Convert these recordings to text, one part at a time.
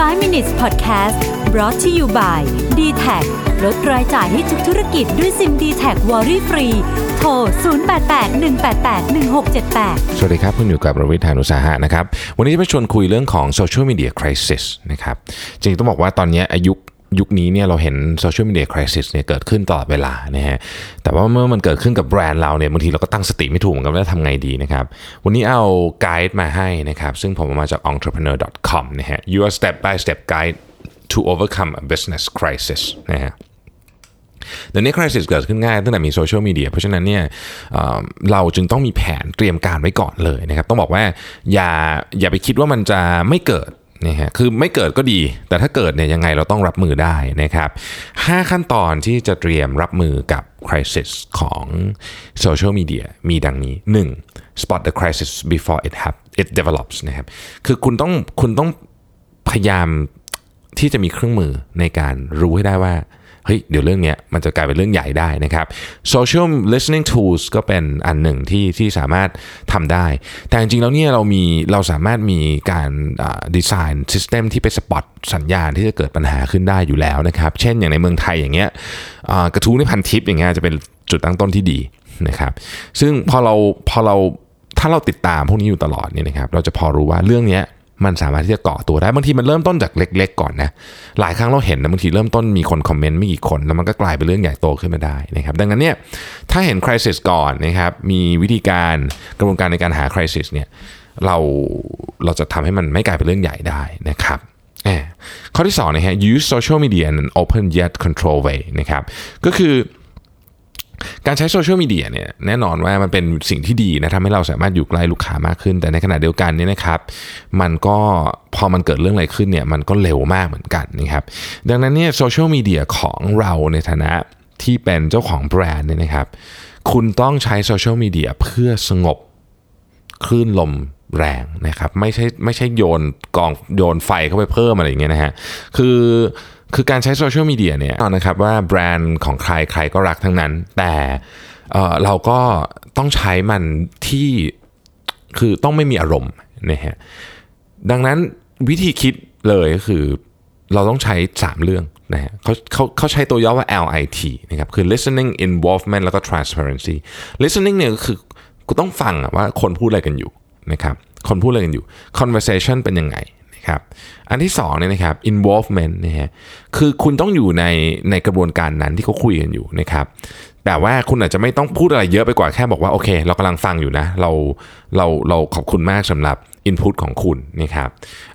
5 minutes podcast brought to you by d t แทลดรายจ่ายให้ทุกธุรกิจด้วยซิม d t แทวอรี่ฟรีโทร 0881881678 สวัสดีครับคุณอยู่กับรวิทยานุสาหะนะครับ วันนี้จะมาชวนคุยเรื่องของ social media crisis นะครับ จริงๆต้องบอกว่าตอนนี้อายุ ยุคนี้เนี่ยเราเห็น social media crisis เนี่ยเกิดขึ้นตลอดเวลานะฮะแต่ว่าเมื่อมันเกิดขึ้นกับแบรนด์เราเนี่ยบางทีเราก็ตั้งสติไม่ถูกเหมือนกันว่าทำไงดีนะครับ วันนี้เอาไกด์มาให้นะครับ ซึ่งผมเอามาจาก entrepreneur.com นะฮะ your step by step guide to overcome a business crisis นะฮะเดี๋ยวนี้ crisis เกิดขึ้นง่ายตั้งแต่มีโซเชียลมีเดียเพราะฉะนั้นเนี่ยเราจึงต้องมีแผนเตรียมการไว้ก่อนเลยนะครับ ต้องบอกว่าอย่าอย่าไปคิดว่ามันจะไม่เกิด นะฮะคือไม่เกิดก็ดี แต่ถ้าเกิดเนี่ยยังไงเราต้องรับมือได้นะครับ5ขั้นตอนที่จะเตรียมรับมือกับ crisis ของโซเชียลมีเดียมีดังนี้ 1. spot the crisis before it have it develops นะครับคือคุณต้องคุณต้องพยายามที่จะมีเครื่องมือในการรู้ให้ได้ว่า เฮ้ยเดี๋ยวเรื่องเนี้ยมันจะกลายเป็นเรื่องใหญ่ได้นะครับ social listening tools ก็เป็นอันหนึ่งที่ที่สามารถทำได้ แต่จริงๆแล้วเนี่ยเรามีเราสามารถมีการดีไซน์ซิสเต็มที่ไปสปอตสัญญาณที่จะเกิดปัญหาขึ้นได้อยู่แล้วนะครับ เช่นอย่างในเมืองไทยอย่างเงี้ยกระทู้ในพันทิปอย่างเงี้ยจะเป็นจุดตั้งต้นที่ดีนะครับซึ่งพอเราพอเราถ้าเราติดตามพวกนี้อยู่ตลอดเนี่ยนะครับเราจะพอรู้ว่าเรื่องเนี้ย มันสามารถที่จะเกาะตัวได้บางทีมันเริ่มต้นจากเล็ก ๆ ก่อนนะหลายครั้งเราเห็นนะบางทีเริ่มต้นมีคนคอมเมนต์ไม่กี่คนแล้วมันก็กลายเป็นเรื่องใหญ่โตขึ้นมาได้นะครับดังนั้นเนี่ยถ้าเห็นคริสก่อนนะครับมีวิธีการกระบวนการในการหาคริสเนี่ยเราเราจะทำให้มันไม่กลายเป็นเรื่องใหญ่ได้นะครับแอบข้อที่2นะฮะ use social media in an open yet controlled way นะครับก็คือ การใช้โซเชียลมีเดียเนี่ยแน่นอนว่ามันเป็นสิ่งที่ดีนะทำให้เราสามารถอยู่ใกล้ลูกค้ามากขึ้น แต่ในขณะเดียวกันเนี่ยนะครับมันก็พอมันเกิดเรื่องอะไรขึ้นเนี่ยมันก็เร็วมากเหมือนกันนะครับดังนั้นเนี่ยโซเชียลมีเดียของเราในฐานะที่เป็นเจ้าของแบรนด์เนี่ยนะครับ คุณต้องใช้โซเชียลมีเดียเพื่อสงบคลื่นลม แรงนะครับไม่ใช่ไม่ใช่โยนกองโยนไฟเข้าไปเพิ่มอะไรอย่างเงี้ยนะฮะคือคือการใช้โซเชียลมีเดียเนี่ยนะครับว่าแบรนด์ของใครใครก็รักทั้งนั้น แต่เเราก็ต้องใช้มันที่คือต้องไม่มีอารมณ์นะฮะดังนั้นวิธีคิดเลยก็คือเราต้องใช้ 3 เรื่องนะฮะเขาเขาเขาใช้ตัวย่อว่า LIT นะครับคือ listening involvement แล้วก็ transparency listening เนี่ยก็คือกูต้องฟังว่าคนพูดอะไรกันอยู่ นะครับคนพูดอะไรกันอยู่ conversation เป็นยังไงนะครับอันที่2เนี่ยนะครับ involvement นะฮะคือคุณต้องอยู่ในในกระบวนการนั้นที่เขาคุยกันอยู่นะครับแต่ว่าคุณอาจจะไม่ต้องพูดอะไรเยอะไปกว่าแค่บอกว่าโอเค เรากำลังฟังอยู่นะ เราเราเราขอบคุณมากสำหรับ input ของคุณนะครับ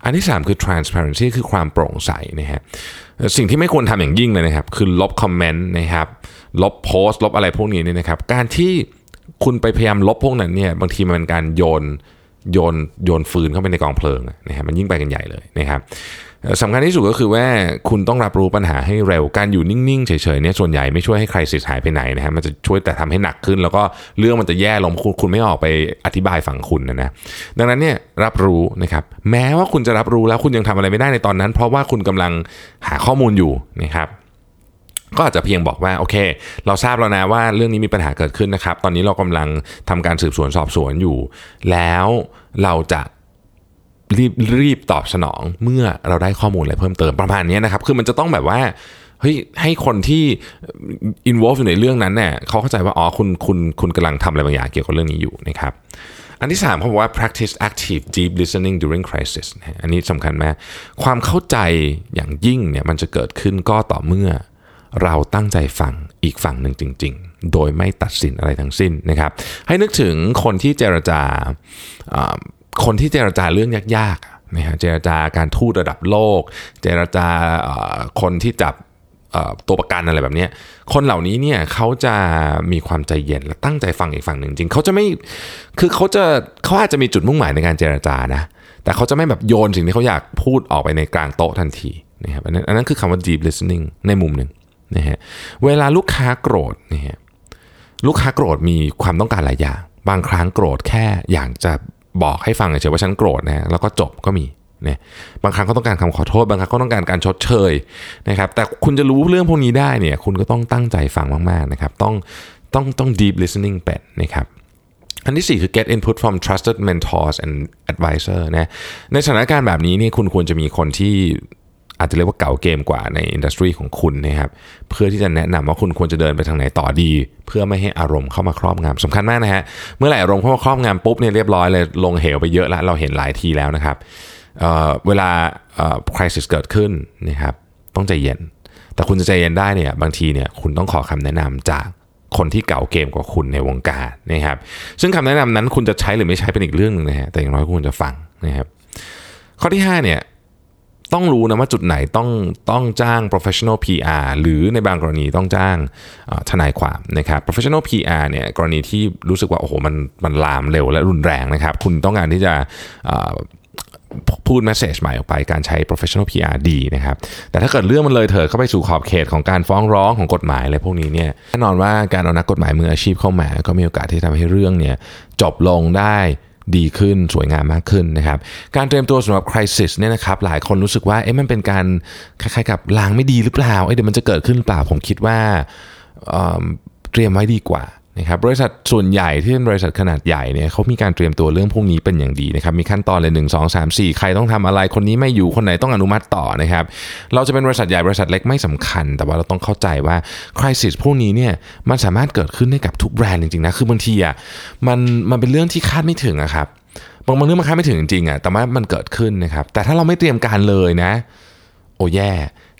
อันที่ 3 คือ transparency คือความโปร่งใสนะฮะสิ่งที่ไม่ควรทำอย่างยิ่งเลยนะครับ คือลบคอมเมนต์นะครับลบโพสต์ลบอะไรพวกนี้เนี่ยนะครับ การที่คุณไปพยายามลบพวกนั้นเนี่ยบางทีมันเป็นการโยน โยนโยนฟืนเข้าไปในกองเพลิงนะฮะมันยิ่งไปกันใหญ่เลยนะครับสำคัญที่สุดก็คือว่าคุณต้องรับรู้ปัญหาให้เร็วการอยู่นิ่งๆเฉยๆเนี่ยส่วนใหญ่ไม่ช่วยให้ใครเสิทธิ์หายไปไหนนะฮะมันจะช่วยแต่ทำให้หนักขึ้น แล้วก็เรื่องมันจะแย่ลงคุณคุณไม่ออกไปอธิบายฝั่งคุณนะนะดังนั้นเนี่ยรับรู้นะครับแม้ว่าคุณจะรับรู้แล้วคุณยังทำอะไรไม่ได้ในตอนนั้น เพราะว่าคุณกำลังหาข้อมูลอยู่นะครับ ก็อาจจะเพียงบอกว่าโอเค เราทราบแล้วนะว่าเรื่องนี้มีปัญหาเกิดขึ้นนะครับ ตอนนี้เรากำลังทำการสืบสวนสอบสวนอยู่ แล้วเราจะรีบรีบตอบสนองเมื่อเราได้ข้อมูลอะไรเพิ่มเติมประมาณนี้นะครับ คือมันจะต้องแบบว่าเฮ้ยให้คนที่ involve อยู่ในเรื่องนั้นเนี่ยเขาเข้าใจว่าอ๋อคุณคุณคุณกำลังทำอะไรบางอย่างเกี่ยวกับเรื่องนี้อยู่นะครับอันที่3เขาบอกว่า practice active deep listening during crisis อันนี้สำคัญไหมความเข้าใจอย่างยิ่งเนี่ยมันจะเกิดขึ้นก็ต่อเมื่อ เราตั้งใจฟังอีกฝั่งหนึ่งจริง ๆ โดยไม่ตัดสินอะไรทั้งสิ้นนะครับ ให้นึกถึงคนที่เจรจาคนที่เจรจาเรื่องยากๆนะฮะเจรจาการทูตระดับโลก เจรจาคนที่จับตัวประกันอะไรแบบนี้คนเหล่านี้เนี่ยเขาจะมีความใจเย็นและตั้งใจฟังอีกฝั่งหนึ่งจริงเขาจะไม่คือเขาจะเขาอาจจะมีจุดมุ่งหมายในการเจรจานะแต่เขาจะไม่แบบโยนสิ่งที่เขาอยากพูดออกไปในกลางโต๊ะทันทีนะครับอันนั้นอันนั้นคือคำว่า deep listening ในมุมหนึ่ง นะฮะเวลาลูกค้าโกรธนะฮะลูกค้าโกรธมีความต้องการหลายอย่าง บางครั้งโกรธแค่อยากจะบอกให้ฟังเฉยว่าฉันโกรธนะแล้วก็จบก็มีนะบางครั้งก็ต้องการคำขอโทษ บางครั้งก็ต้องการการชดเชยนะครับแต่คุณจะรู้เรื่องพวกนี้ได้เนี่ยคุณก็ต้องตั้งใจฟังมากๆนะครับต้องต้องต้อง deep listening เป็นนะครับอันที่ 4 คือ get input from trusted mentors and advisor นะในสถานการณ์แบบนี้นี่คุณควรจะมีคนที่ อาจจะเรียกว่าเก่าเกมกว่าในอินดัสทรีของคุณนะครับเพื่อที่จะแนะนำว่าคุณควรจะเดินไปทางไหนต่อดี เพื่อไม่ให้อารมณ์เข้ามาครอบงำสำคัญมากนะฮะเมื่อไหร่อารมณ์เข้ามาครอบงำปุ๊บเนี่ยเรียบร้อยเลยลงเหวไปเยอะแล้วเราเห็นหลายทีแล้วนะครับเเวลาคริสิสเกิดขึ้นนะครับต้องใจเย็น แต่คุณจะใจเย็นได้เนี่ยบางทีเนี่ยคุณต้องขอคำแนะนำจากคนที่เก่าเกมกว่าคุณในวงการนะครับซึ่งคำแนะนำนั้นคุณจะใช้หรือไม่ใช้เป็นอีกเรื่องหนึ่งนะฮะแต่อย่างน้อยคุณจะฟังนะครับข้อที่5เนี่ย ต้องรู้นะว่าจุดไหนต้องต้องจ้าง professional PR หรือในบางกรณีต้องจ้างทนายความนะครับ professional PR เนี่ยกรณีที่รู้สึกว่าโอ้โหมันมันลามเร็วและรุนแรงนะครับ คุณต้องการที่จะพูดแมสเซจใหม่ออกไปการใช้ professional PR ดีนะครับ แต่ถ้าเกิดเรื่องมันเลยเถิดเข้าไปสู่ขอบเขตของการฟ้องร้องของกฎหมายอะไรพวกนี้เนี่ยแน่นอนว่าการเอานักกฎหมายมืออาชีพเข้ามา ก็มีโอกาสที่ทำให้เรื่องเนี่ยจบลงได้ ดีขึ้นสวยงามมากขึ้นนะครับ การเตรียมตัวสำหรับคริสิสเนี่ยนะครับหลายคนรู้สึกว่าเอ๊ะมันเป็นการคล้ายๆกับลางไม่ดีหรือเปล่าเอ๊ะเดี๋ยวมันจะเกิดขึ้นหรือเปล่าผมคิดว่าเตรียมไว้ดีกว่า นะครับบริษัทส่วนใหญ่ที่เป็นบริษัทขนาดใหญ่เนี่ยเขามีการเตรียมตัวเรื่องพวกนี้เป็นอย่างดีนะครับมีขั้นตอนเลยหนึ่งสองสามสี่ใครต้องทำอะไรคนนี้ไม่อยู่คนไหนต้องอนุมัติต่อนะครับเราจะเป็นบริษัทใหญ่บริษัทเล็กไม่สำคัญ แต่ว่าเราต้องเข้าใจว่าคริสิสพวกนี้เนี่ยมันสามารถเกิดขึ้นได้กับทุกแบรนด์จริงๆนะคือบางทีอะมันมันเป็นเรื่องที่คาดไม่ถึงอะครับบางบางเรื่องมันคาดไม่ถึงจริงๆอะแต่ว่ามันเกิดขึ้นนะครับแต่ถ้าเราไม่เตรียมการเลยนะ โอ้แย่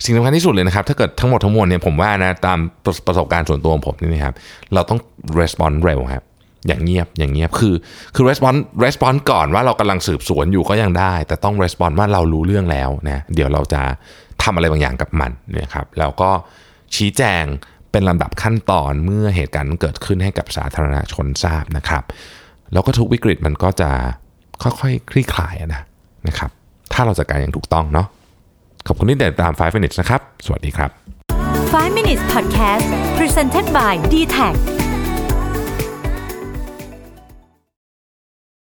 สิ่งสำคัญที่สุดเลยนะครับ ถ้าเกิดทั้งหมดทั้งมวลเนี่ยผมว่านะตามประสบการณ์ส่วนตัวของผมนี่นะครับ เราต้อง response เร็วครับ อย่างเงียบอย่างเงียบคือคือ response response ก่อนว่าเรากำลังสืบสวนอยู่ก็ยังได้ แต่ต้อง response ว่าเรารู้เรื่องแล้วนะเดี๋ยวเราจะทำอะไรบางอย่างกับมันนะครับแล้วก็ชี้แจงเป็นลำดับขั้นตอนเมื่อเหตุการณ์เกิดขึ้นให้กับสาธารณชนทราบนะครับ แล้วก็ทุกวิกฤตมันก็จะค่อยๆคลี่คลายนะนะครับถ้าเราจัดการอย่างถูกต้องเนาะ ขอบคุณที่ติดตาม 5 minutes นะครับ สวัสดีครับ 5 minutes podcast presented by d t a c